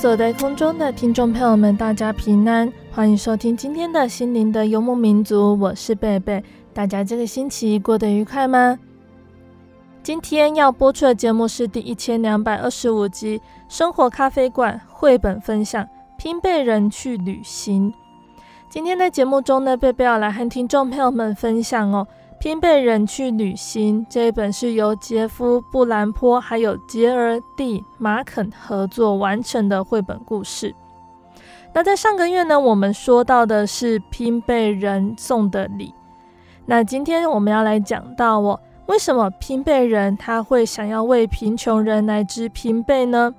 所在空中的听众朋友们，大家平安，欢迎收听今天的心灵的游牧民族，我是贝贝。大家这个星期过得愉快吗？今天要播出的节目是第一千两百二十五集《生活咖啡馆》绘本分享《拼贝人去旅行》。今天的节目中呢，贝贝要来和听众朋友们分享哦。拼贝人去旅行这一本是由杰夫·布兰坡还有杰儿·蒂·马肯合作完成的绘本故事。那在上个月呢，我们说到的是拼贝人送的礼。那今天我们要来讲到哦，为什么拼贝人他会想要为贫穷人来织拼贝呢？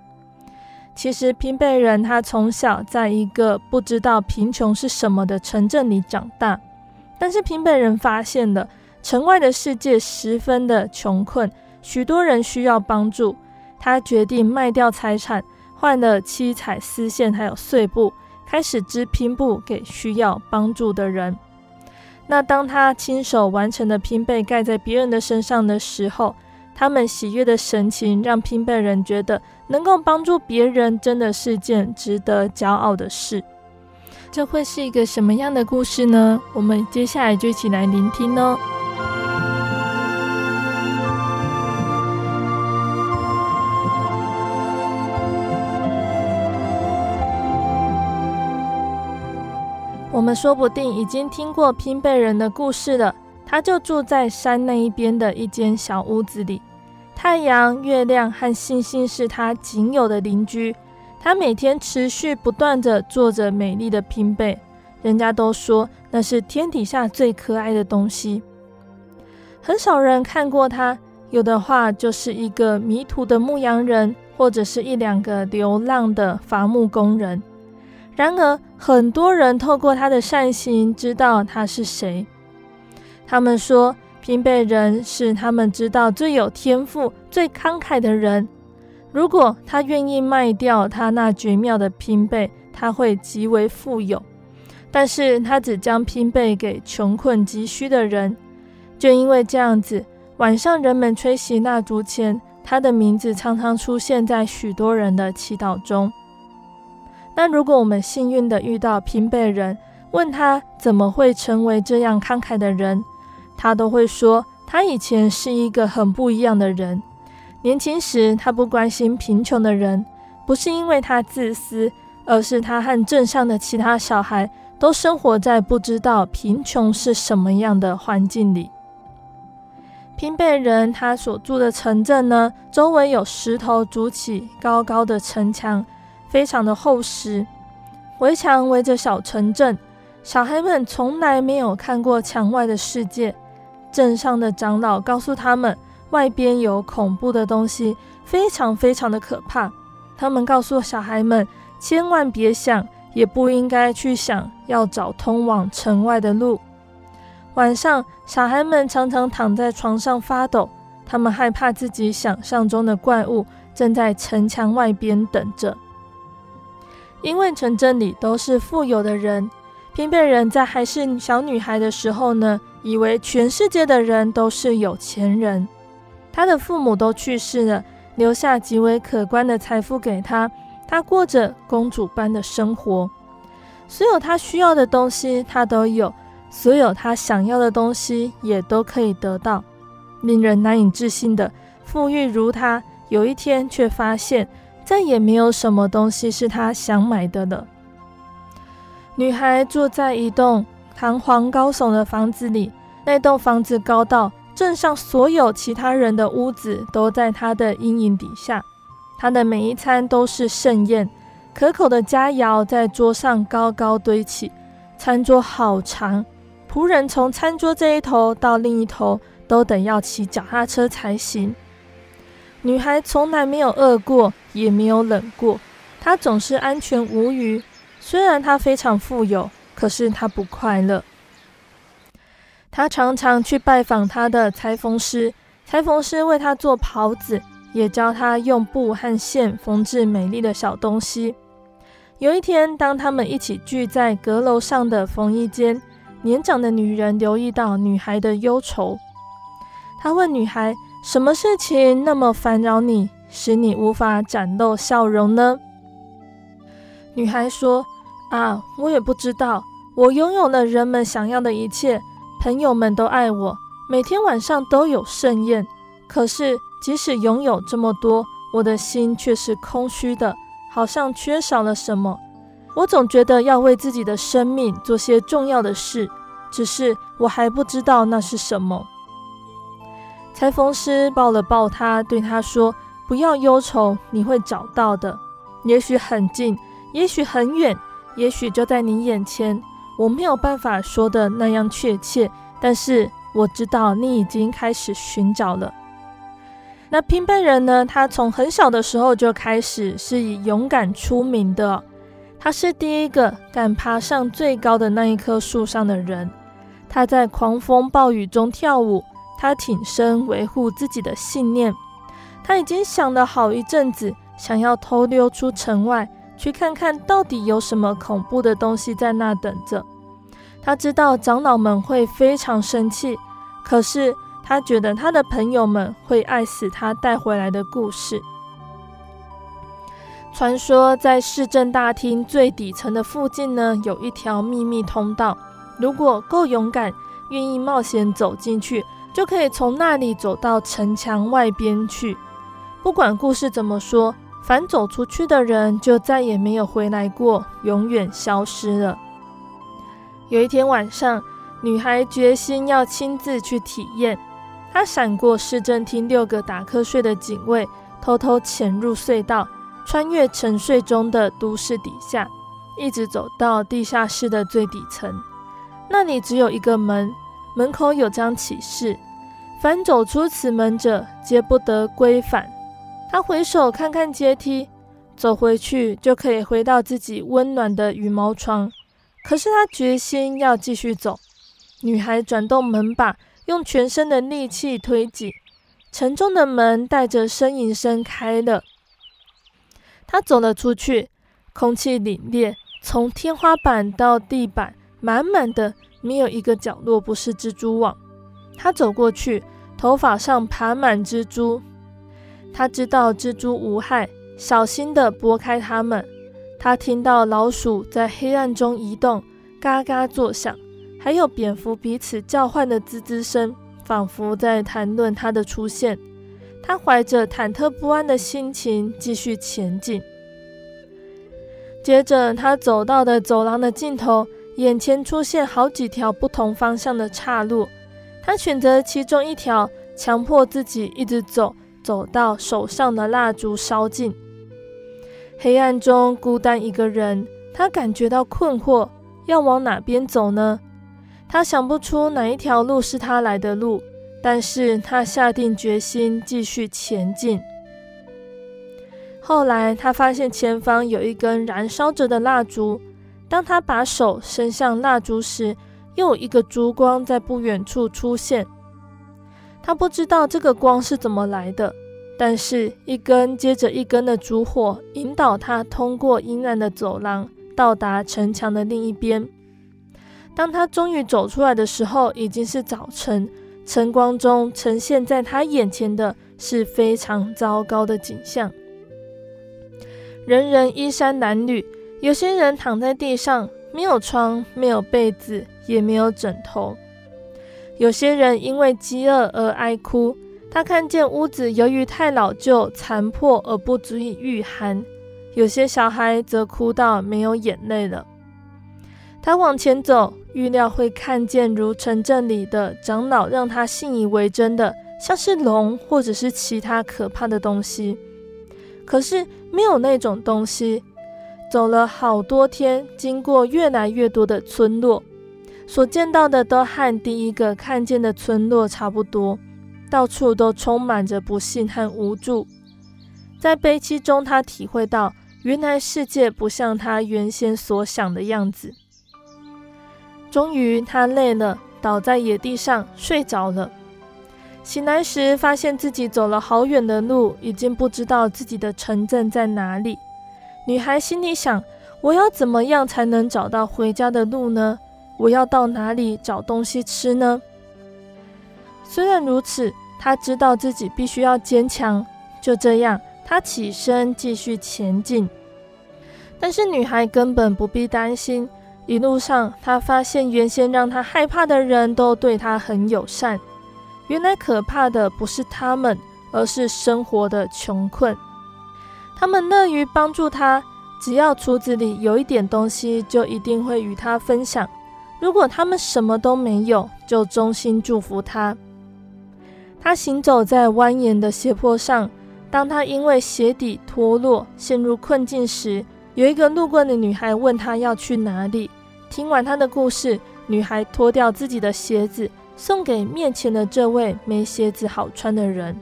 其实拼贝人他从小在一个不知道贫穷是什么的城镇里长大，但是拼贝人发现了。城外的世界十分的穷困，许多人需要帮助。他决定卖掉财产，换了七彩丝线还有碎布，开始织拼布给需要帮助的人。那当他亲手完成的拼被盖在别人的身上的时候，他们喜悦的神情让拼被人觉得能够帮助别人真的是件值得骄傲的事。这会是一个什么样的故事呢？我们接下来就一起来聆听哦。我们说不定已经听过拼贝人的故事了。他就住在山那一边的一间小屋子里，太阳、月亮和星星是他仅有的邻居。他每天持续不断地做着美丽的拼贝，人家都说那是天底下最可爱的东西。很少人看过他，有的话就是一个迷途的牧羊人，或者是一两个流浪的伐木工人。然而，很多人透过他的善行知道他是谁。他们说，拼贝人是他们知道最有天赋、最慷慨的人。如果他愿意卖掉他那绝妙的拼贝，他会极为富有。但是他只将拼贝给穷困急需的人。就因为这样子，晚上人们吹熄蜡烛前，他的名字常常出现在许多人的祈祷中。那如果我们幸运地遇到拼贝人，问他怎么会成为这样慷慨的人，他都会说，他以前是一个很不一样的人。年轻时，他不关心贫穷的人，不是因为他自私，而是他和镇上的其他小孩都生活在不知道贫穷是什么样的环境里。拼贝人他所住的城镇呢，周围有石头筑起高高的城墙。非常的厚实，围墙围着小城镇，小孩们从来没有看过墙外的世界。镇上的长老告诉他们，外边有恐怖的东西，非常非常的可怕。他们告诉小孩们，千万别想，也不应该去想要找通往城外的路。晚上，小孩们常常躺在床上发抖，他们害怕自己想象中的怪物正在城墙外边等着。因为城镇里都是富有的人，拼贝人在还是小女孩的时候呢，以为全世界的人都是有钱人。她的父母都去世了，留下极为可观的财富给她，她过着公主般的生活。所有她需要的东西她都有，所有她想要的东西也都可以得到。令人难以置信的，富裕如她，有一天却发现再也没有什么东西是他想买的了。女孩住在一栋堂皇高耸的房子里，那栋房子高到镇上所有其他人的屋子都在她的阴影底下。她的每一餐都是盛宴，可口的佳肴在桌上高高堆起，餐桌好长，仆人从餐桌这一头到另一头都得要骑脚踏车才行。女孩从来没有饿过，也没有冷过，她总是安全无虞。虽然他非常富有，可是他不快乐。他常常去拜访他的裁缝师，裁缝师为他做袍子，也教他用布和线缝制美丽的小东西。有一天，当他们一起聚在阁楼上的缝衣间，年长的女人留意到女孩的忧愁。她问女孩：“什么事情那么烦扰你，使你无法展露笑容呢？”女孩说：“啊，我也不知道。我拥有了人们想要的一切，朋友们都爱我，每天晚上都有盛宴。可是，即使拥有这么多，我的心却是空虚的，好像缺少了什么。我总觉得要为自己的生命做些重要的事，只是我还不知道那是什么。”裁缝师抱了抱她，对她说：“不要忧愁，你会找到的，也许很近。”也许很远，也许就在你眼前。我没有办法说的那样确切，但是我知道你已经开始寻找了。那平辈人呢？他从很小的时候就开始是以勇敢出名的。他是第一个敢爬上最高的那一棵树上的人。他在狂风暴雨中跳舞，他挺身维护自己的信念。他已经想了好一阵子，想要偷溜出城外。去看看到底有什么恐怖的东西在那等着。他知道长老们会非常生气，可是他觉得他的朋友们会爱死他带回来的故事。传说在市政大厅最底层的附近呢，有一条秘密通道。如果够勇敢，愿意冒险走进去，就可以从那里走到城墙外边去。不管故事怎么说。凡走出去的人，就再也没有回来过，永远消失了。有一天晚上，女孩决心要亲自去体验。她闪过市政厅六个打瞌睡的警卫，偷偷潜入隧道，穿越沉睡中的都市底下，一直走到地下室的最底层。那里只有一个门，门口有张启示：凡走出此门者，皆不得归返。他回首看看阶梯，走回去就可以回到自己温暖的羽毛床。可是他决心要继续走。女孩转动门把，用全身的力气推挤，沉重的门带着呻吟声开了。他走了出去，空气凛冽，从天花板到地板，满满的，没有一个角落不是蜘蛛网。他走过去，头发上爬满蜘蛛。他知道蜘蛛无害，小心地拨开它们。他听到老鼠在黑暗中移动，嘎嘎作响，还有蝙蝠彼此叫唤的吱吱声，仿佛在谈论他的出现。他怀着忐忑不安的心情继续前进。接着，他走到的走廊的尽头，眼前出现好几条不同方向的岔路。他选择其中一条，强迫自己一直走。走到手上的蜡烛烧尽，黑暗中孤单一个人，他感觉到困惑，要往哪边走呢？他想不出哪一条路是他来的路，但是他下定决心继续前进。后来他发现前方有一根燃烧着的蜡烛，当他把手伸向蜡烛时，又一个烛光在不远处出现。他不知道这个光是怎么来的，但是一根接着一根的烛火引导他通过阴暗的走廊，到达城墙的另一边。当他终于走出来的时候，已经是早晨，晨光中呈现在他眼前的是非常糟糕的景象。人人衣衫褴褛，有些人躺在地上，没有床，没有被子，也没有枕头。有些人因为饥饿而哀哭。他看见屋子由于太老旧、残破而不足以御寒。有些小孩则哭到没有眼泪了。他往前走，预料会看见如城镇里的长老让他信以为真的，像是龙或者是其他可怕的东西。可是没有那种东西。走了好多天，经过越来越多的村落，所见到的都和第一个看见的村落差不多，到处都充满着不幸和无助。在悲戚中，他体会到，原来世界不像他原先所想的样子。终于，他累了，倒在野地上睡着了。醒来时，发现自己走了好远的路，已经不知道自己的城镇在哪里。女孩心里想：我要怎么样才能找到回家的路呢？我要到哪里找东西吃呢？虽然如此，她知道自己必须要坚强。就这样，她起身继续前进。但是女孩根本不必担心。一路上，她发现原先让她害怕的人都对她很友善。原来可怕的不是他们，而是生活的穷困。他们乐于帮助她，只要厨子里有一点东西，就一定会与她分享。如果他们什么都没有，就衷心祝福他。他行走在蜿蜒的斜坡上，当他因为鞋底脱落陷入困境时，有一个路过的女孩问他要去哪里。听完他的故事，女孩脱掉自己的鞋子，送给面前的这位没鞋子好穿的人。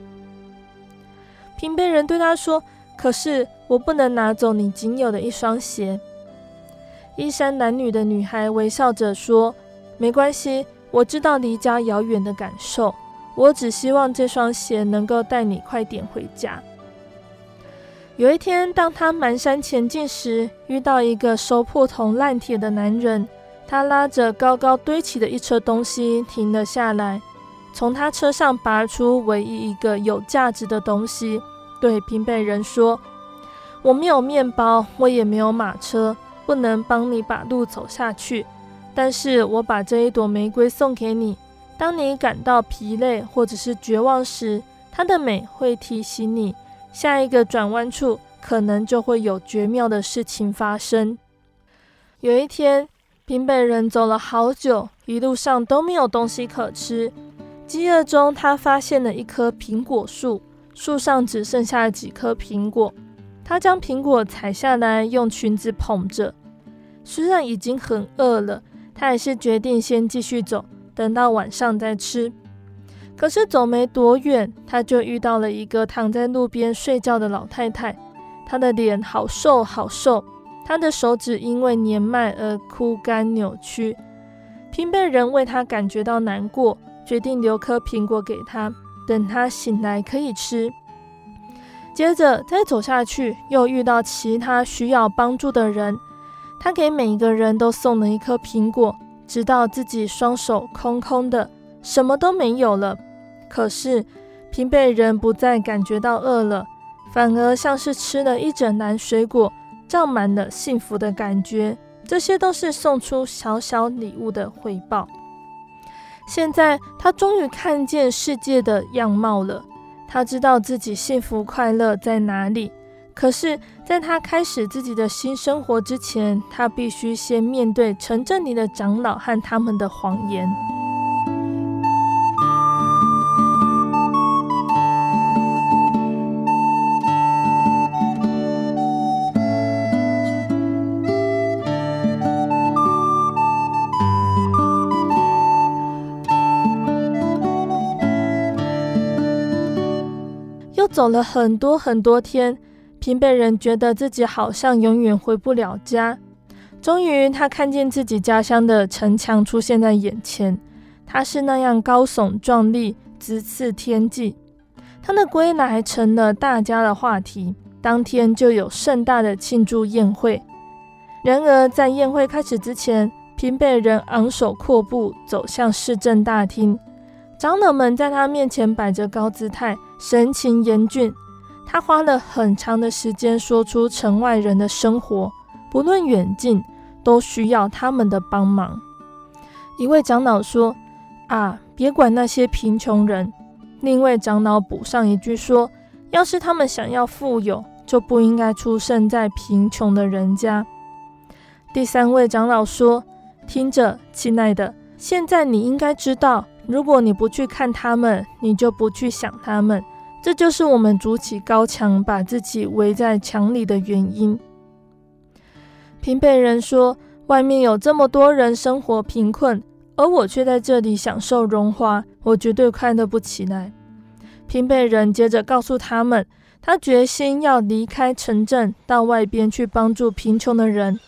平辈人对他说：“可是我不能拿走你仅有的一双鞋。”衣衫褴褛的女孩微笑着说：“没关系，我知道离家遥远的感受。我只希望这双鞋能够带你快点回家。”有一天，当他蹒跚前进时，遇到一个收破铜烂铁的男人。他拉着高高堆起的一车东西停了下来，从他车上拔出唯一一个有价值的东西，对平辈人说：“我没有面包，我也没有马车，不能帮你把路走下去。但是我把这一朵玫瑰送给你，当你感到疲累或者是绝望时，它的美会提醒你。”下一个转弯处，可能就会有绝妙的事情发生。有一天，平北人走了好久，一路上都没有东西可吃。饥饿中，他发现了一棵苹果树，树上只剩下几颗苹果。他将苹果采下来，用裙子捧着。虽然已经很饿了，他还是决定先继续走，等到晚上再吃。可是走没多远，他就遇到了一个躺在路边睡觉的老太太。她的脸好瘦好瘦，她的手指因为年迈而枯干扭曲。平辈人为她感觉到难过，决定留颗苹果给她，等她醒来可以吃。接着再走下去，又遇到其他需要帮助的人，他给每一个人都送了一颗苹果，直到自己双手空空的，什么都没有了。可是，平辈人不再感觉到饿了，反而像是吃了一整篮水果，胀满了幸福的感觉。这些都是送出小小礼物的回报。现在，他终于看见世界的样貌了。他知道自己幸福快乐在哪里。可是，在他开始自己的新生活之前，他必须先面对城镇里的长老和他们的谎言。又走了很多很多天，平辈人觉得自己好像永远回不了家。终于，他看见自己家乡的城墙出现在眼前，它是那样高耸壮丽，直刺天际。他的归来成了大家的话题，当天就有盛大的庆祝宴会。然而，在宴会开始之前，平辈人昂首阔步走向市政大厅，长老们在他面前摆着高姿态，神情严峻。他花了很长的时间说出城外人的生活，不论远近，都需要他们的帮忙。一位长老说：“啊，别管那些贫穷人。”另一位长老补上一句说：“要是他们想要富有，就不应该出生在贫穷的人家。”第三位长老说：“听着，亲爱的，现在你应该知道，如果你不去看他们，你就不去想他们。”这就是我们筑起高墙，把自己围在墙里的原因。平辈人说：“外面有这么多人生活贫困，而我却在这里享受荣华，我绝对快乐不起来。”平辈人接着告诉他们，他决心要离开城镇，到外边去帮助贫穷的人。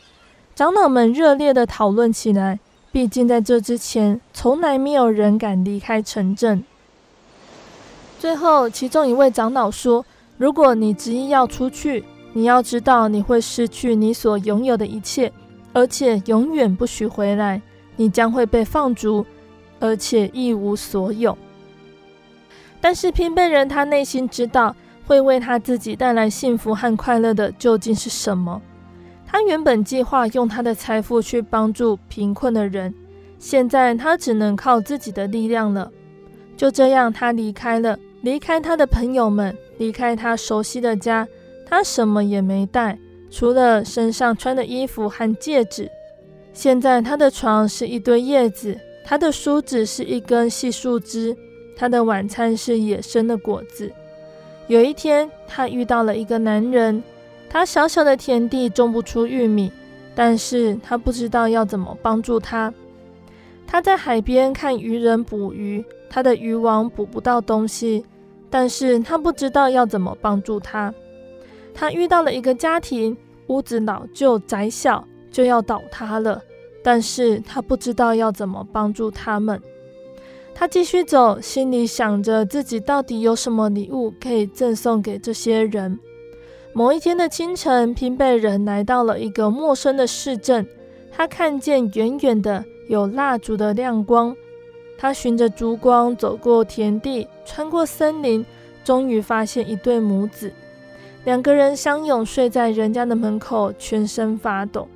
长老们热烈地讨论起来，毕竟在这之前，从来没有人敢离开城镇。最后，其中一位长老说：“如果你执意要出去，你要知道你会失去你所拥有的一切，而且永远不许回来。你将会被放逐，而且一无所有。”但是平辈人他内心知道，会为他自己带来幸福和快乐的究竟是什么。他原本计划用他的财富去帮助贫困的人，现在他只能靠自己的力量了。就这样，他离开了。离开他的朋友们，离开他熟悉的家，他什么也没带，除了身上穿的衣服和戒指。现在他的床是一堆叶子，他的梳子是一根细树枝，他的晚餐是野生的果子。有一天，他遇到了一个男人，他小小的田地种不出玉米，但是他不知道要怎么帮助他。他在海边看渔人捕鱼。他的渔网捕不到东西，但是他不知道要怎么帮助他。他遇到了一个家庭，屋子老旧窄小，就要倒塌了，但是他不知道要怎么帮助他们。他继续走，心里想着自己到底有什么礼物可以赠送给这些人。某一天的清晨，平辈人来到了一个陌生的市镇，他看见远远的有蜡烛的亮光。他循着烛光走过田地，穿过森林，终于发现一对母子。两个人相拥睡在人家的门口，全身发抖。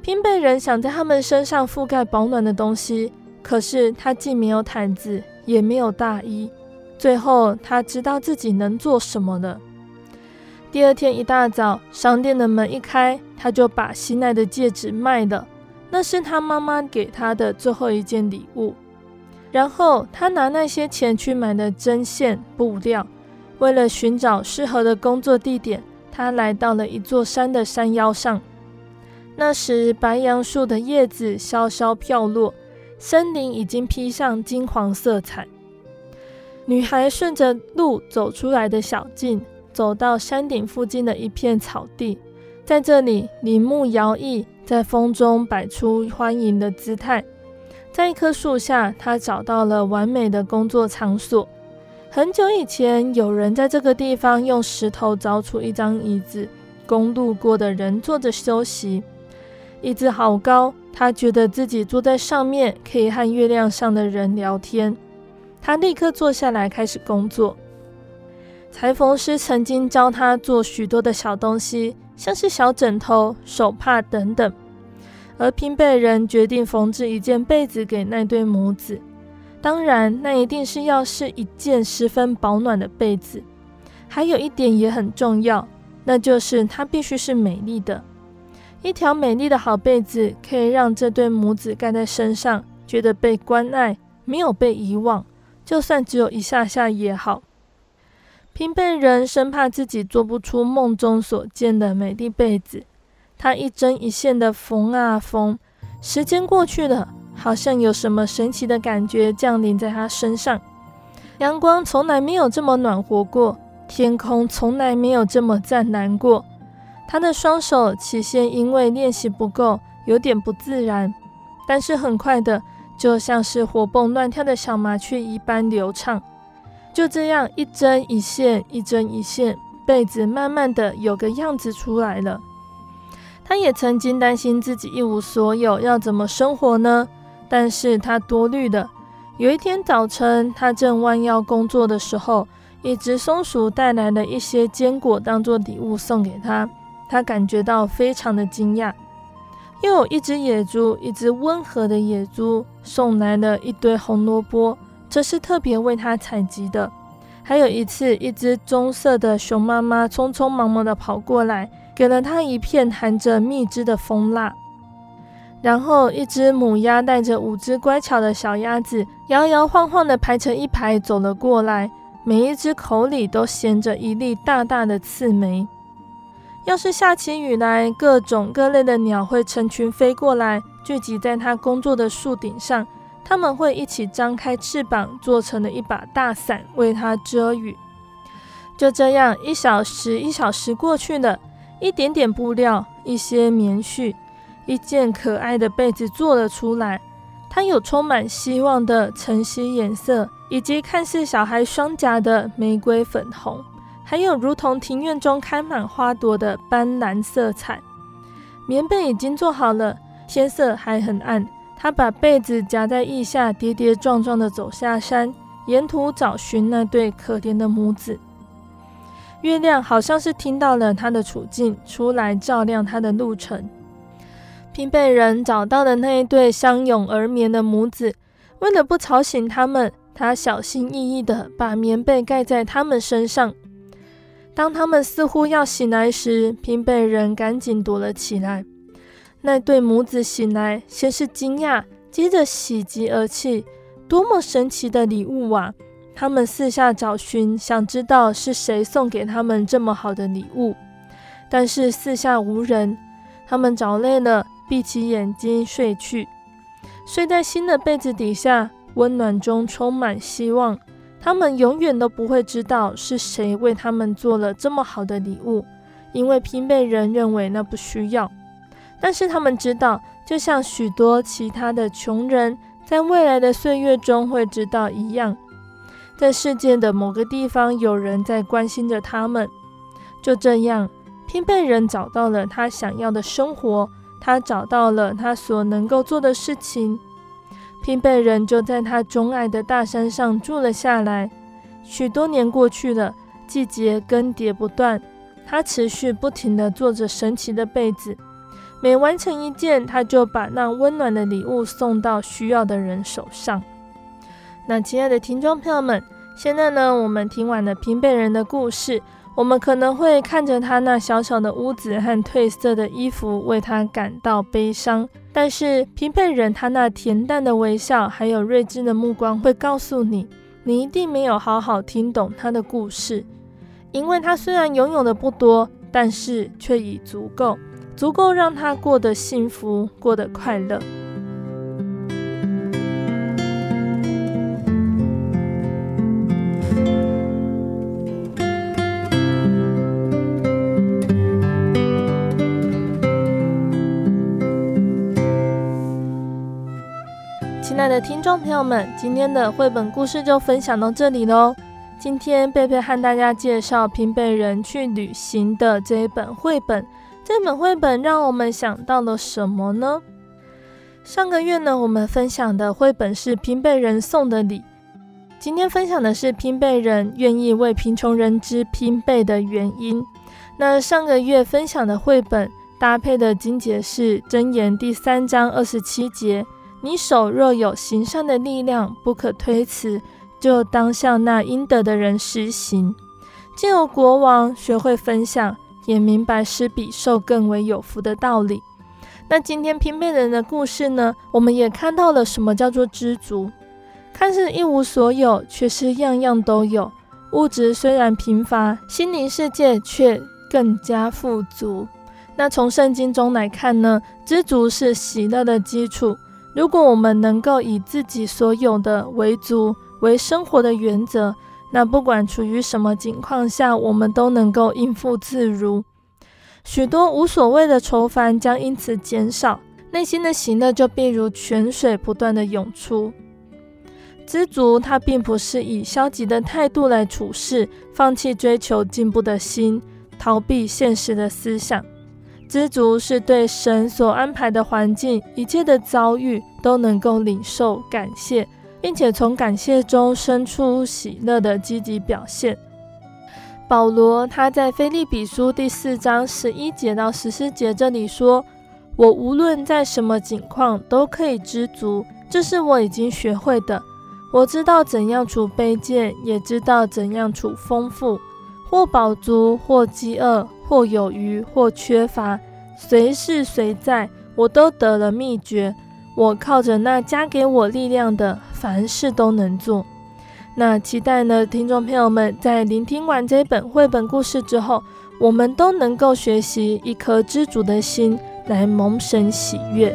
拼被人想在他们身上覆盖保暖的东西，可是他既没有毯子，也没有大衣。最后，他知道自己能做什么了。第二天一大早，商店的门一开，他就把心爱的戒指卖了，那是他妈妈给他的最后一件礼物。然后他拿那些钱去买了针线、布料。为了寻找适合的工作地点，他来到了一座山的山腰上。那时，白杨树的叶子萧萧飘落，森林已经披上金黄色彩。女孩顺着路走出来的小径，走到山顶附近的一片草地，在这里，林木摇曳，在风中摆出欢迎的姿态。在一棵树下，他找到了完美的工作场所。很久以前，有人在这个地方用石头凿出一张椅子，供路过的人坐着休息。椅子好高，他觉得自己坐在上面可以和月亮上的人聊天。他立刻坐下来开始工作。裁缝师曾经教他做许多的小东西，像是小枕头、手帕等等。而平辈人决定缝制一件被子给那对母子，当然，那一定是要是一件十分保暖的被子。还有一点也很重要，那就是它必须是美丽的。一条美丽的好被子可以让这对母子盖在身上，觉得被关爱，没有被遗忘，就算只有一下下也好。平辈人生怕自己做不出梦中所见的美丽被子。他一针一线的缝啊缝，时间过去了，好像有什么神奇的感觉降临在他身上。阳光从来没有这么暖和过，天空从来没有这么湛蓝过。他的双手起先因为练习不够，有点不自然，但是很快的，就像是活蹦乱跳的小麻雀一般流畅。就这样一针一线，一针一线，被子慢慢的有个样子出来了。他也曾经担心自己一无所有，要怎么生活呢？但是他多虑了。有一天早晨，他正弯腰工作的时候，一只松鼠带来了一些坚果当做礼物送给他，他感觉到非常的惊讶。又有一只野猪，一只温和的野猪送来了一堆红萝卜，这是特别为他采集的。还有一次，一只棕色的熊妈妈匆匆忙忙地跑过来，给了他一片含着蜜汁的蜂蜡。然后，一只母鸭带着五只乖巧的小鸭子，摇摇晃晃地排成一排走了过来。每一只口里都衔着一粒大大的刺梅。要是下起雨来，各种各类的鸟会成群飞过来，聚集在它工作的树顶上。它们会一起张开翅膀，做成了一把大伞，为它遮雨。就这样，一小时一小时过去了，一点点布料，一些棉絮。一件可爱的被子做了出来，它有充满希望的晨曦颜色，以及看似小孩双颊的玫瑰粉红，还有如同庭院中开满花朵的斑斓色彩。棉被已经做好了，天色还很暗。他把被子夹在腋下，跌跌撞撞地走下山，沿途找寻那对可怜的母子。月亮好像是听到了他的处境，出来照亮他的路程。拼贝人找到了那一对相拥而眠的母子，为了不吵醒他们，他小心翼翼地把棉被盖在他们身上。当他们似乎要醒来时，拼贝人赶紧躲了起来。那对母子醒来，先是惊讶，接着喜极而泣。多么神奇的礼物啊！他们四下找寻，想知道是谁送给他们这么好的礼物，但是四下无人。他们找累了。闭起眼睛睡去，睡在新的被子底下，温暖中充满希望。他们永远都不会知道是谁为他们做了这么好的礼物，因为拼贝人认为那不需要。但是他们知道，就像许多其他的穷人在未来的岁月中会知道一样，在世界的某个地方有人在关心着他们。就这样，拼贝人找到了他想要的生活。他找到了他所能够做的事情，拼贝人就在他钟爱的大山上住了下来。许多年过去了，季节更迭不断，他持续不停地做着神奇的被子。每完成一件，他就把那温暖的礼物送到需要的人手上。那亲爱的听众朋友们，现在呢，我们听完了拼贝人的故事。我们可能会看着他那小小的屋子和褪色的衣服，为他感到悲伤。但是拼贝人他那恬淡的微笑，还有睿智的目光，会告诉你，你一定没有好好听懂他的故事。因为他虽然拥有的不多，但是却已足够，足够让他过得幸福，过得快乐。的听众朋友们，今天的绘本故事就分享到这里喽。今天贝贝和大家介绍拼贝人去旅行的这一本绘本。这本绘本让我们想到了什么呢？上个月呢，我们分享的绘本是拼贝人送的礼。今天分享的是拼贝人愿意为贫穷人之拼背的原因。那上个月分享的绘本搭配的经节是箴言第三章二十七节。你手若有行善的力量，不可推辞，就当向那应得的人施行。既有国王学会分享，也明白施比受更为有福的道理。那今天拼贝人的故事呢？我们也看到了什么叫做知足，看似一无所有，却是样样都有。物质虽然贫乏，心灵世界却更加富足。那从圣经中来看呢，知足是喜乐的基础。如果我们能够以自己所有的为足为生活的原则，那不管处于什么境况下，我们都能够应付自如。许多无所谓的愁烦将因此减少，内心的喜乐就必如泉水不断地涌出。知足，它并不是以消极的态度来处事，放弃追求进步的心，逃避现实的思想。知足是对神所安排的环境一切的遭遇都能够领受感谢，并且从感谢中生出喜乐的积极表现。保罗他在腓利比书第四章十一节到十四节这里说：“我无论在什么境况都可以知足，这是我已经学会的。我知道怎样处卑贱，也知道怎样处丰富；或饱足，或饥饿，或有余，或缺乏，随是随在，我都得了秘诀。我靠着那加给我力量的，凡事都能做。”那期待呢，听众朋友们在聆听完这本绘本故事之后，我们都能够学习一颗知足的心，来蒙神喜悦。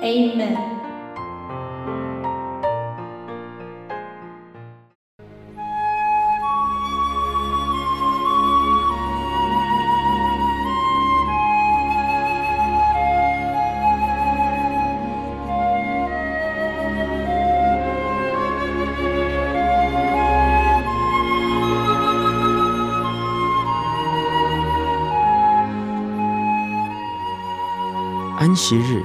Amen. 安息日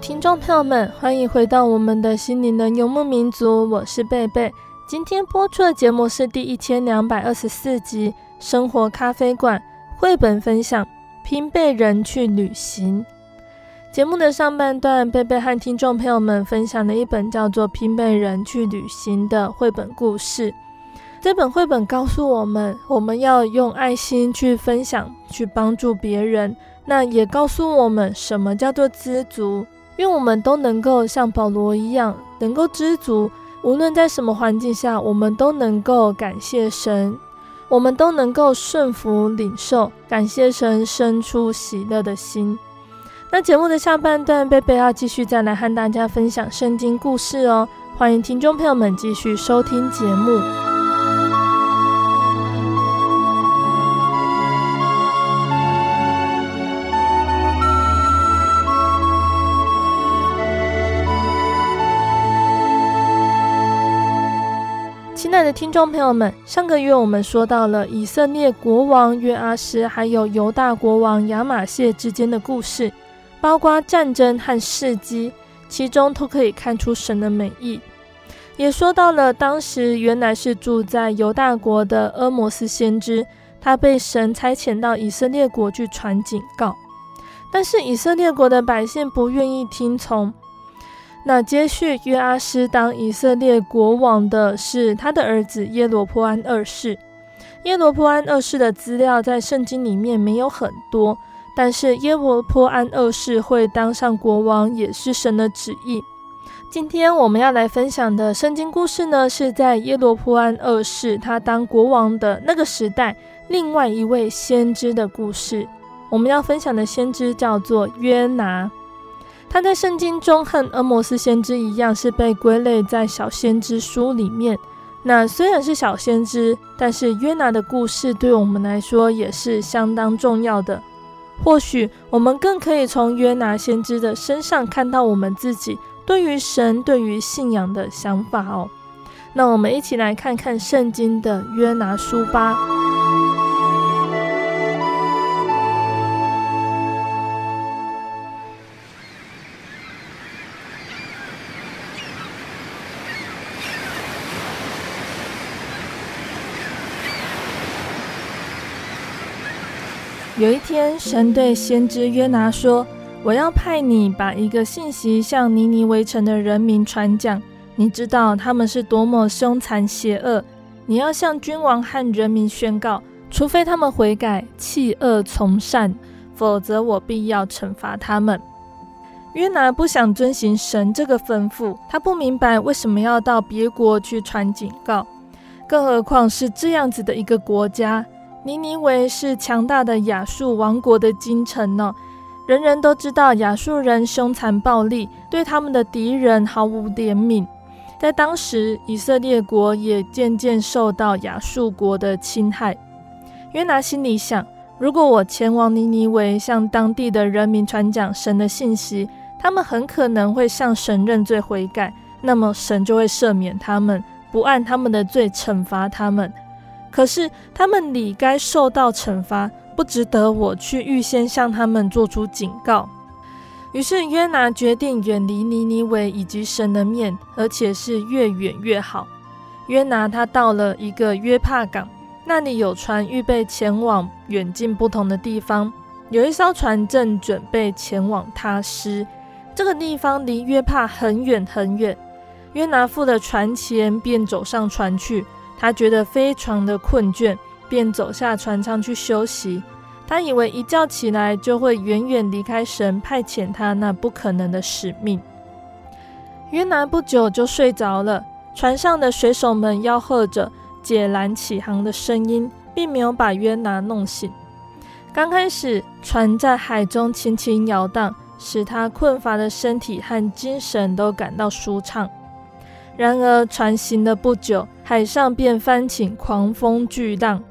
听众朋友们，欢迎回到我们的心灵的游牧民族，我是贝贝。今天播出的节目是第一千两百二十四集《生活咖啡馆》绘本分享《拼背人去旅行》。节目的上半段，贝贝和听众朋友们分享了一本叫做《拼背人去旅行》的绘本故事。这本绘本告诉我们，我们要用爱心去分享，去帮助别人。那也告诉我们什么叫做知足，愿我们都能够像保罗一样，能够知足，无论在什么环境下，我们都能够感谢神，我们都能够顺服领受，感谢神生出喜乐的心。那节目的下半段，贝贝要继续再来和大家分享圣经故事哦，欢迎听众朋友们继续收听节目。亲爱的听众朋友们，上个月我们说到了以色列国王约阿施还有犹大国王亚玛谢之间的故事，包括战争和事迹，其中都可以看出神的美意。也说到了当时原来是住在犹大国的阿摩斯先知，他被神差遣到以色列国去传警告，但是以色列国的百姓不愿意听从。那接续约阿斯当以色列国王的是他的儿子耶罗波安二世。耶罗波安二世的资料在圣经里面没有很多，但是耶罗波安二世会当上国王也是神的旨意。今天我们要来分享的圣经故事呢，是在耶罗波安二世他当国王的那个时代，另外一位先知的故事。我们要分享的先知叫做约拿。他在圣经中和阿摩斯先知一样，是被归类在小先知书里面。那虽然是小先知，但是约拿的故事对我们来说也是相当重要的。或许我们更可以从约拿先知的身上看到我们自己对于神、对于信仰的想法哦。那我们一起来看看圣经的约拿书吧。有一天，神对先知约拿说：“我要派你把一个信息向尼尼微城的人民传讲。你知道他们是多么凶残邪恶。你要向君王和人民宣告：除非他们悔改，弃恶从善，否则我必要惩罚他们。”约拿不想遵行神这个吩咐，他不明白为什么要到别国去传警告，更何况是这样子的一个国家。尼尼微是强大的亚述王国的京城呢，人人都知道亚述人凶残暴力，对他们的敌人毫无怜悯。在当时，以色列国也渐渐受到亚述国的侵害。约拿心里想：如果我前往尼尼微，向当地的人民传讲神的信息，他们很可能会向神认罪悔改，那么神就会赦免他们，不按他们的罪惩罚他们。可是他们理该受到惩罚，不值得我去预先向他们做出警告。于是约拿决定远离尼尼微以及神的面，而且是越远越好。约拿他到了一个约帕港，那里有船预备前往远近不同的地方。有一艘船正准备前往他施，这个地方离约帕很远很远。约拿付了船钱，便走上船去。他觉得非常的困倦，便走下船舱去休息。他以为一觉起来就会远远离开神派遣他那不可能的使命。约拿不久就睡着了。船上的水手们吆喝着解拦起航的声音，并没有把约拿弄醒。刚开始，船在海中轻轻摇荡，使他困乏的身体和精神都感到舒畅。然而，船行了不久，海上便翻起狂风巨浪，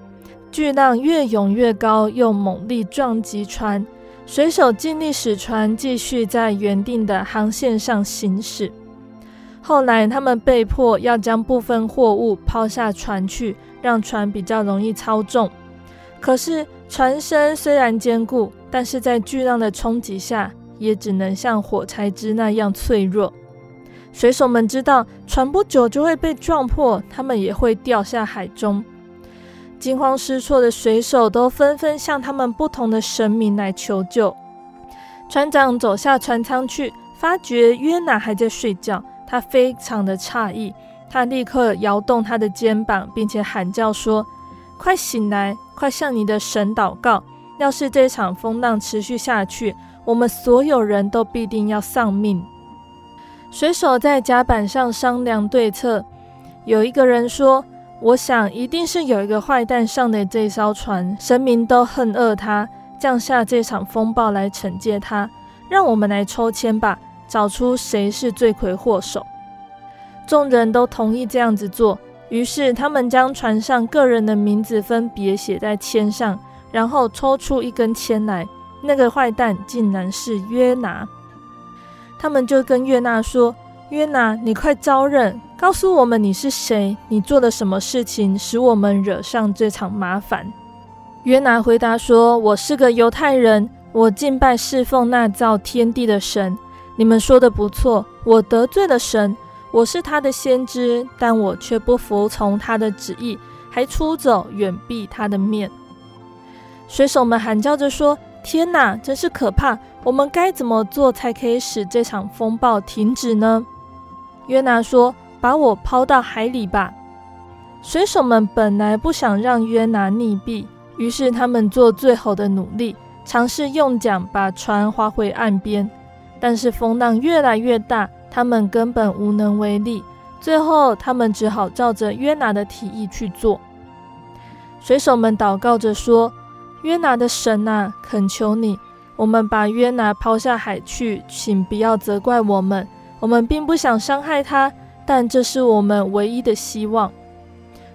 巨浪越涌越高，又猛力撞击船。水手尽力使船继续在原定的航线上行驶。后来，他们被迫要将部分货物抛下船去，让船比较容易操纵。可是，船身虽然坚固，但是在巨浪的冲击下，也只能像火柴枝那样脆弱。水手们知道船不久就会被撞破，他们也会掉下海中。惊慌失措的水手都纷纷向他们不同的神明来求救。船长走下船舱去，发觉约拿还在睡觉，他非常的诧异。他立刻摇动他的肩膀，并且喊叫说：“快醒来，快向你的神祷告！要是这场风浪持续下去，我们所有人都必定要丧命。”水手在甲板上商量对策。有一个人说：“我想一定是有一个坏蛋上的这艘船，神明都恨恶他，降下这场风暴来惩戒他。让我们来抽签吧，找出谁是罪魁祸首。”众人都同意这样子做，于是他们将船上各人的名字分别写在签上，然后抽出一根签来。那个坏蛋竟然是约拿。他们就跟约拿说：“约拿，你快招认，告诉我们你是谁，你做了什么事情，使我们惹上这场麻烦。”约拿回答说：“我是个犹太人，我敬拜侍奉那造天地的神。你们说的不错，我得罪了神，我是他的先知，但我却不服从他的旨意，还出走远避他的面。”水手们喊叫着说：“天哪，真是可怕！”我们该怎么做才可以使这场风暴停止呢？约拿说：“把我抛到海里吧。”水手们本来不想让约拿溺毙，于是他们做最后的努力，尝试用桨把船划回岸边。但是风浪越来越大，他们根本无能为力。最后，他们只好照着约拿的提议去做。水手们祷告着说：“约拿的神啊，恳求你。”我们把约拿抛下海去，请不要责怪我们。我们并不想伤害他，但这是我们唯一的希望。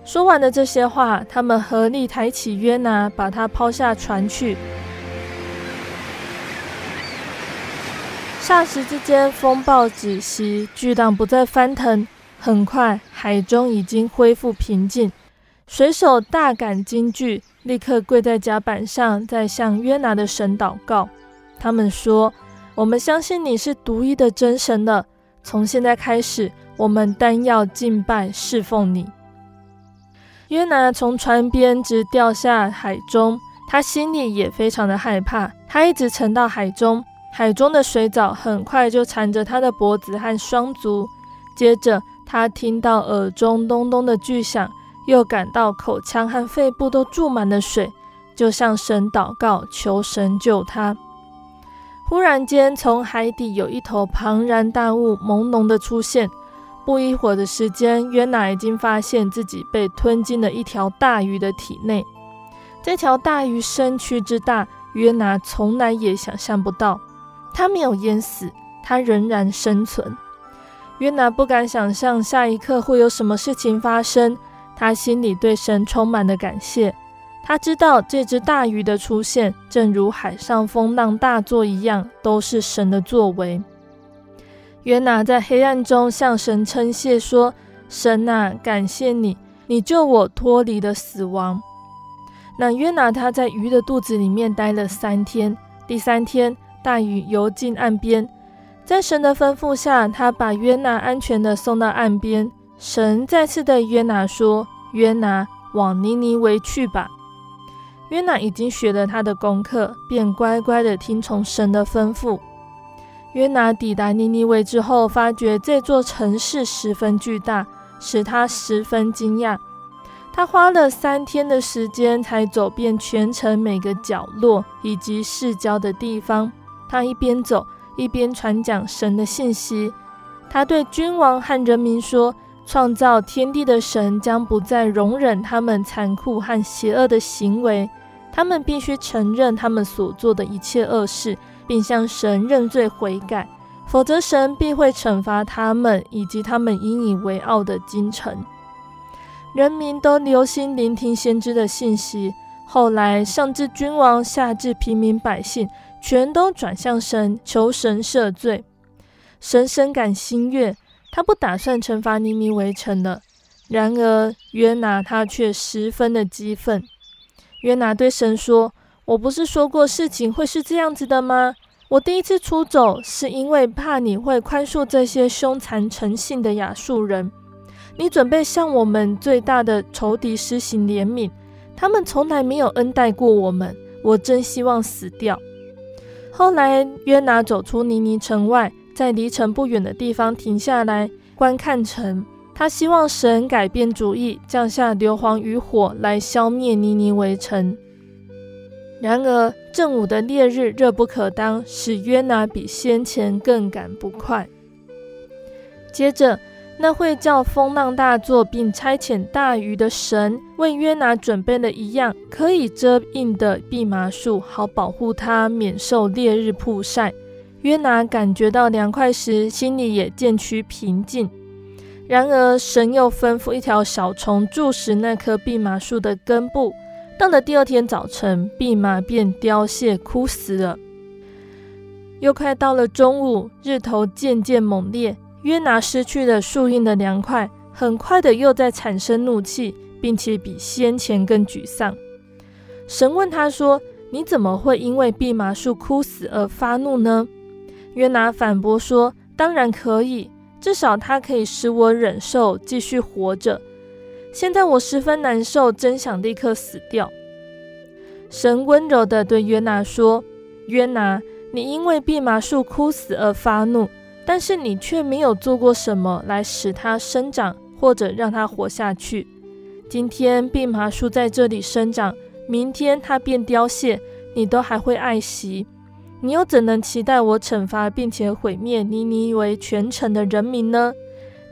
说完了这些话，他们合力抬起约拿，把他抛下船去。霎时之间，风暴止息，巨浪不再翻腾。很快，海中已经恢复平静。水手大感惊惧。立刻跪在甲板上，在向约拿的神祷告。他们说：“我们相信你是独一的真神了。从现在开始，我们单要敬拜侍奉你。”约拿从船边直掉下海中，他心里也非常的害怕。他一直沉到海中，海中的水藻很快就缠着他的脖子和双足。接着，他听到耳中咚咚的巨响。又感到口腔和肺部都注满了水，就向神祷告，求神救他。忽然间，从海底有一头庞然大物朦胧的出现。不一会儿的时间，约拿已经发现自己被吞进了一条大鱼的体内。这条大鱼身躯之大，约拿从来也想象不到。他没有淹死，他仍然生存。约拿不敢想象下一刻会有什么事情发生。他心里对神充满了感谢，他知道这只大鱼的出现，正如海上风浪大作一样，都是神的作为。约拿在黑暗中向神称谢说：“神啊，感谢你，你救我脱离了死亡。”那约拿他在鱼的肚子里面待了三天，第三天大鱼游进岸边，在神的吩咐下，他把约拿安全地送到岸边。神再次对约拿说：“约拿，往尼尼微去吧。”约拿已经学了他的功课，便乖乖地听从神的吩咐。约拿抵达尼尼微之后，发觉这座城市十分巨大，使他十分惊讶。他花了三天的时间才走遍全城每个角落以及市郊的地方。他一边走一边传讲神的信息。他对君王和人民说：“创造天地的神将不再容忍他们残酷和邪恶的行为，他们必须承认他们所做的一切恶事。”并向神认罪悔改，否则神必会惩罚他们以及他们引以为傲的京城。人民都留心聆听先知的信息。后来，上至君王，下至平民百姓，全都转向神，求神赦罪。神深感心悦，他不打算惩罚尼尼围城了。然而，约拿他却十分的激愤。约拿对神说。我不是说过事情会是这样子的吗？我第一次出走是因为怕你会宽恕这些凶残成性的亚述人。你准备向我们最大的仇敌施行怜悯，他们从来没有恩待过我们。我真希望死掉。后来约拿走出尼尼城外，在离城不远的地方停下来观看城。他希望神改变主意，降下硫磺与火来消灭尼尼微城。然而，正午的烈日热不可当，使约拿比先前更感不快。接着，那会叫风浪大作并差遣大鱼的神，为约拿准备了一样可以遮荫的蓖麻树，好保护他免受烈日曝晒。约拿感觉到凉快时，心里也渐趋平静。然而，神又吩咐一条小虫蛀食那棵蓖麻树的根部。到了第二天早晨，蓖麻便凋谢枯死了。又快到了中午，日头渐渐猛烈，约拿失去了树荫的凉快，很快的又在产生怒气，并且比先前更沮丧。神问他说：“你怎么会因为蓖麻树枯死而发怒呢？”约拿反驳说：“当然可以，至少它可以使我忍受，继续活着。”现在我十分难受，真想立刻死掉。神温柔地对约拿说：“约拿，你因为蓖麻树枯死而发怒，但是你却没有做过什么来使它生长或者让它活下去。今天蓖麻树在这里生长，明天它便凋谢，你都还会爱惜。你又怎能期待我惩罚并且毁灭尼尼为全城的人民呢？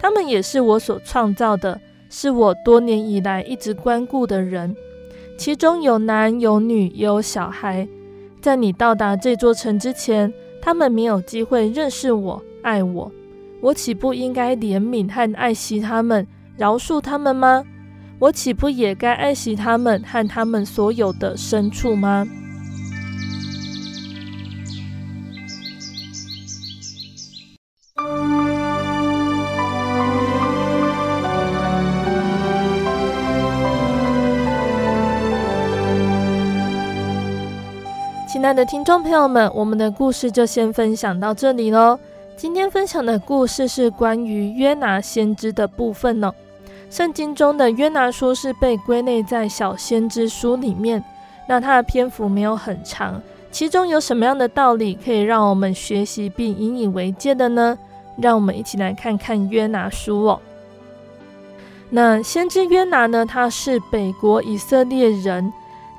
他们也是我所创造的。”是我多年以来一直关顾的人，其中有男有女，也有小孩。在你到达这座城之前，他们没有机会认识我、爱我。我岂不应该怜悯和爱惜他们，饶恕他们吗？我岂不也该爱惜他们和他们所有的牲畜吗？的听众朋友们，我们的故事就先分享到这里喽。今天分享的故事是关于约拿先知的部分呢。圣经中的约拿书是被归类在小先知书里面，那它的篇幅没有很长。其中有什么样的道理可以让我们学习并引以为戒的呢？让我们一起来看看约拿书哦。那先知约拿呢，他是北国以色列人。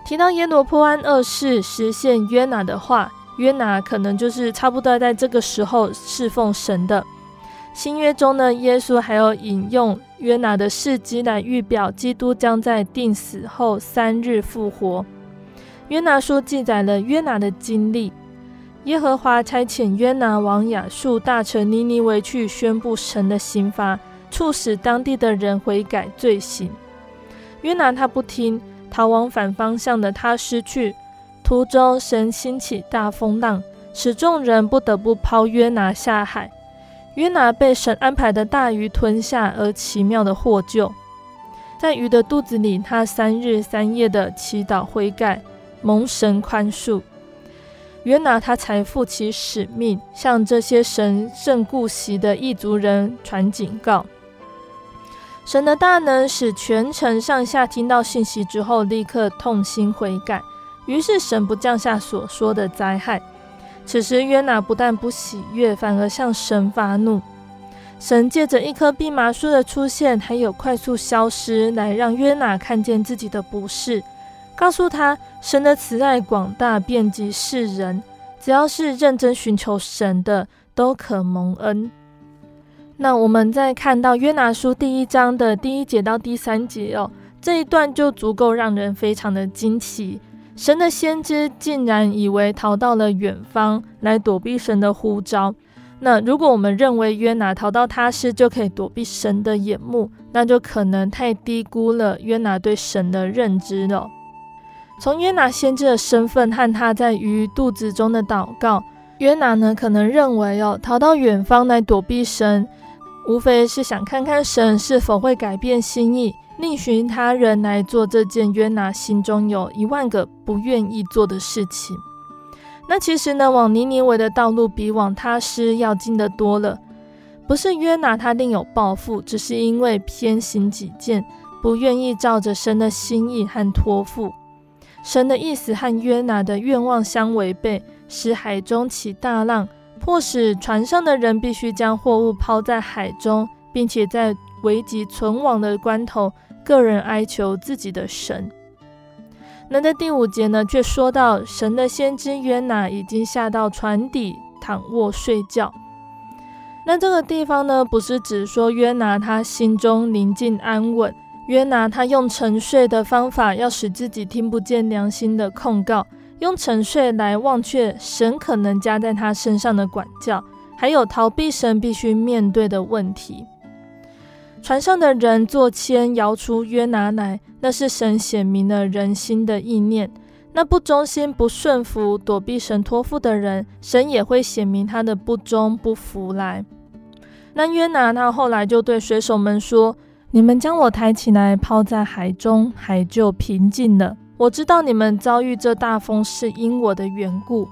提到耶罗波安二世实现约拿的话，约拿可能就是差不多在这个时候侍奉神的。新约中呢，耶稣还有引用约拿的事迹来预表基督将在定死后三日复活。约拿书记载了约拿的经历。耶和华差遣约拿往亚述大臣尼尼微去宣布神的刑罚，促使当地的人悔改罪行。约拿他不听。逃往反方向的他失去，途中神兴起大风浪，使众人不得不抛约拿下海。约拿被神安排的大鱼吞下，而奇妙的获救。在鱼的肚子里，他三日三夜的祈祷悔改，蒙神宽恕。约拿他才负起使命，向这些神圣顾惜的异族人传警告。神的大能使全城上下听到信息之后，立刻痛心悔改。于是神不降下所说的灾害。此时约拿不但不喜悦，反而向神发怒。神借着一棵蓖麻树的出现，还有快速消失，来让约拿看见自己的不是，告诉他神的慈爱广大，遍及世人，只要是认真寻求神的，都可蒙恩。那我们再看到约拿书第一章的第一节到第三节哦，这一段就足够让人非常的惊奇。神的先知竟然以为逃到了远方来躲避神的呼召。那如果我们认为约拿逃到他施就可以躲避神的眼目，那就可能太低估了约拿对神的认知了。从约拿先知的身份和他在鱼肚子中的祷告，约拿呢可能认为哦，逃到远方来躲避神。无非是想看看神是否会改变心意，另寻他人来做这件约拿心中有一万个不愿意做的事情。那其实呢，往尼尼微的道路比往他施要近得多了。不是约拿他另有抱负，只是因为偏行己见，不愿意照着神的心意和托付。神的意思和约拿的愿望相违背，使海中起大浪。迫使船上的人必须将货物抛在海中，并且在危急存亡的关头，个人哀求自己的神。那在第五节呢，却说到神的先知约拿已经下到船底躺卧睡觉。那这个地方呢，不是指说约拿他心中宁静安稳，约拿他用沉睡的方法，要使自己听不见良心的控告。用沉睡来忘却神可能加在他身上的管教，还有逃避神必须面对的问题。船上的人作签摇出约拿来，那是神显明了人心的意念。那不忠心、不顺服、躲避神托付的人，神也会显明他的不忠不服来。那约拿他后来就对水手们说：“你们将我抬起来，抛在海中，海就平静了。”我知道你们遭遇这大风是因我的缘故。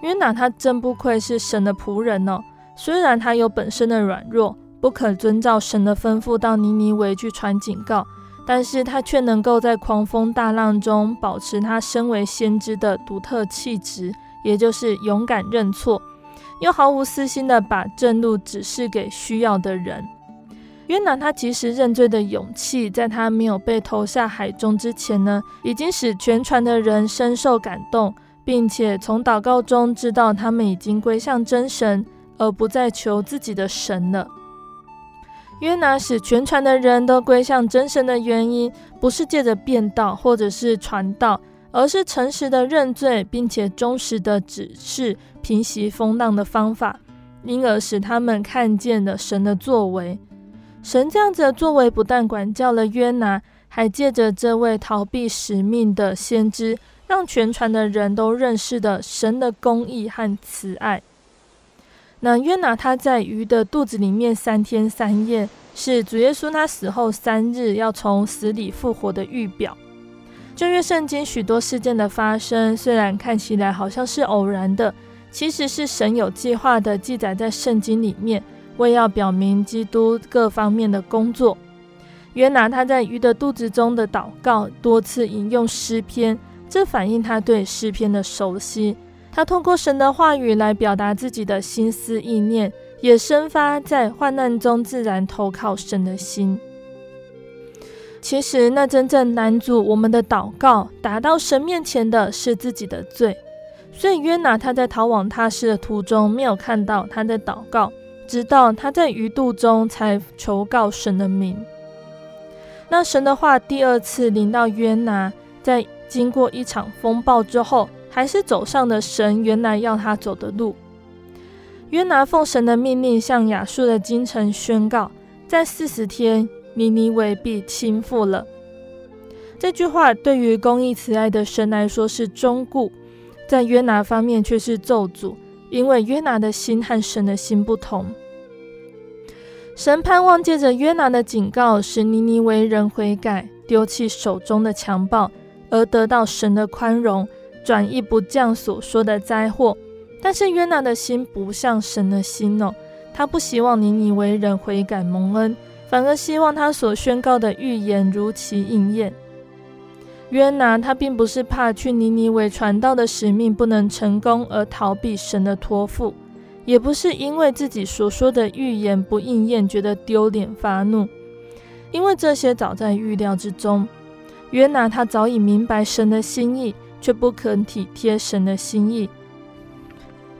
约拿他真不愧是神的仆人哦，虽然他有本身的软弱，不肯遵照神的吩咐到尼尼微去传警告，但是他却能够在狂风大浪中保持他身为先知的独特气质，也就是勇敢认错，又毫无私心的把正路指示给需要的人。约拿他及时认罪的勇气，在他没有被投下海中之前呢，已经使全船的人深受感动，并且从祷告中知道他们已经归向真神，而不再求自己的神了。约拿使全船的人都归向真神的原因，不是借着变道或者是传道，而是诚实的认罪，并且忠实的指示平息风浪的方法，因而使他们看见了神的作为。神这样子的作为，不但管教了约拿，还借着这位逃避使命的先知，让全船的人都认识的神的公义和慈爱。那约拿他在鱼的肚子里面三天三夜，是主耶稣他死后三日要从死里复活的预表。旧约圣经许多事件的发生，虽然看起来好像是偶然的，其实是神有计划的记载在圣经里面。为要表明基督各方面的工作，约拿他在鱼的肚子中的祷告，多次引用诗篇，这反映他对诗篇的熟悉。他通过神的话语来表达自己的心思意念，也生发在患难中自然投靠神的心。其实，那真正拦阻我们的祷告达到神面前的是自己的罪。所以，约拿他在逃往他施的途中，没有看到他的祷告。直到他在鱼肚中才求告神的名。那神的话第二次临到约拿，在经过一场风暴之后，还是走上了神原来要他走的路。约拿奉神的命令向亚述的京城宣告，在四十天，尼尼微必倾覆了。这句话对于公义慈爱的神来说是忠告，在约拿方面却是咒诅。因为约拿的心和神的心不同，神盼望借着约拿的警告，使尼尼微人悔改，丢弃手中的强暴，而得到神的宽容，转意不降所说的灾祸。但是约拿的心不像神的心哦，他不希望尼尼微人悔改蒙恩，反而希望他所宣告的预言如期应验。约拿他并不是怕去尼尼微传道的使命不能成功而逃避神的托付，也不是因为自己所说的预言不应验觉得丢脸发怒，因为这些早在预料之中。约拿他早已明白神的心意，却不肯体贴神的心意。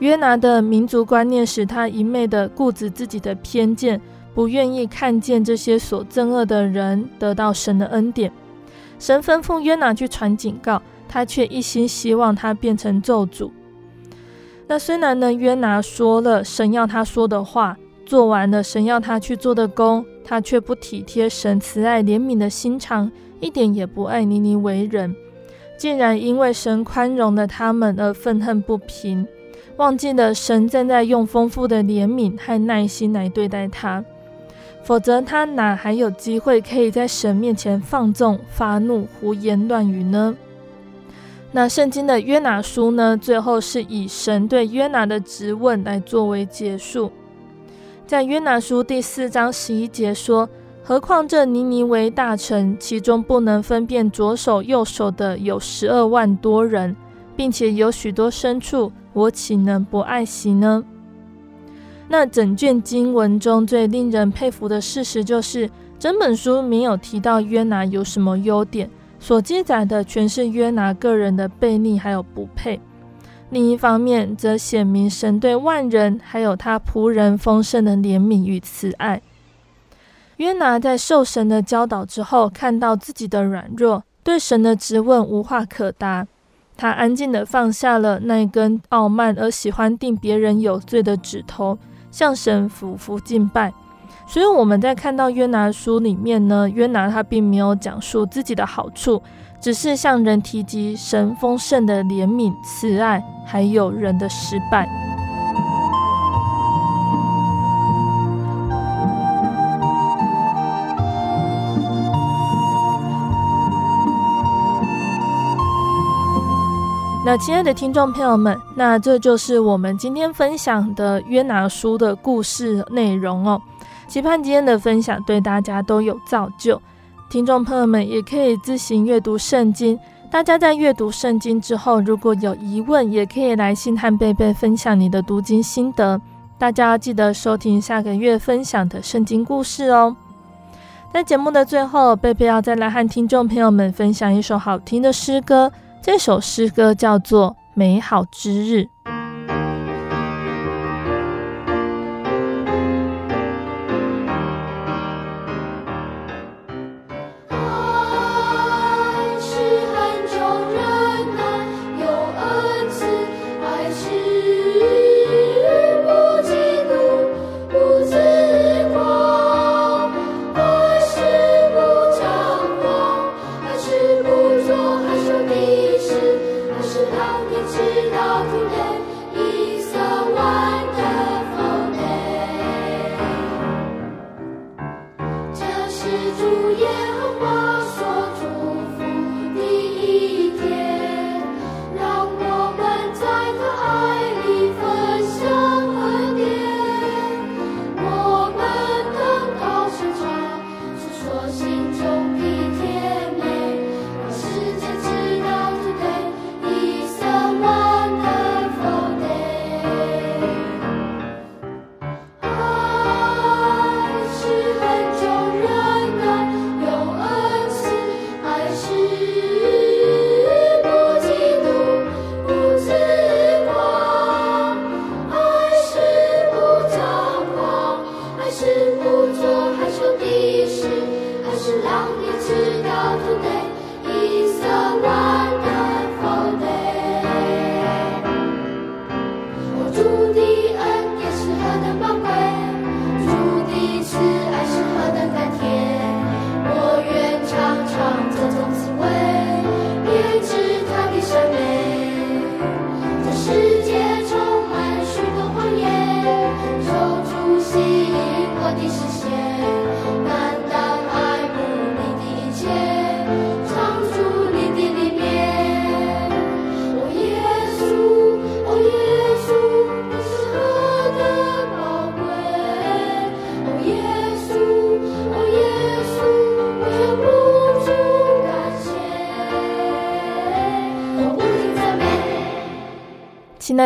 约拿的民族观念使他一昧的固执自己的偏见，不愿意看见这些所憎恶的人得到神的恩典。神吩咐约拿去传警告，他却一心希望他变成咒诅。那虽然呢，约拿说了神要他说的话，做完了神要他去做的工，他却不体贴神慈爱怜悯的心肠，一点也不爱尼尼微人，竟然因为神宽容了他们而愤恨不平，忘记了神正在用丰富的怜悯和耐心来对待他。否则，他哪还有机会可以在神面前放纵、发怒、胡言乱语呢？那圣经的约拿书呢？最后是以神对约拿的质问来作为结束。在约拿书第四章十一节说：“何况这尼尼微大城，其中不能分辨左手右手的有十二万多人，并且有许多牲畜，我岂能不爱惜呢？”那整卷经文中最令人佩服的事实，就是整本书没有提到约拿有什么优点，所记载的全是约拿个人的悖逆还有不配。另一方面，则显明神对万人还有他仆人丰盛的怜悯与慈爱。约拿在受神的教导之后，看到自己的软弱，对神的质问无话可答，他安静地放下了那根傲慢而喜欢定别人有罪的指头。向神服服敬拜，所以我们在看到约拿书里面呢，约拿他并没有讲述自己的好处，只是向人提及神丰盛的怜悯、慈爱，还有人的失败。那亲爱的听众朋友们，那这就是我们今天分享的约拿书的故事内容哦。期盼今天的分享对大家都有造就。听众朋友们也可以自行阅读圣经。大家在阅读圣经之后，如果有疑问，也可以来信和贝贝分享你的读经心得。大家要记得收听下个月分享的圣经故事哦。在节目的最后，贝贝要再来和听众朋友们分享一首好听的诗歌。这首诗歌叫做《美好之日》。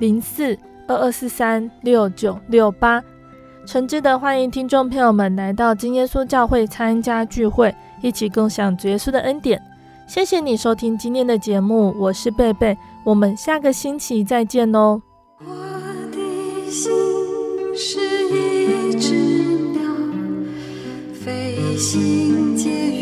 零四二二四三六九六八。诚挚的欢迎听众朋友们来到真耶稣教会参加聚会，一起共享主耶稣的恩典。谢谢你收听今天的节目，我是贝贝，我们下个星期再见哦。我的心是一只鸟，飞行介于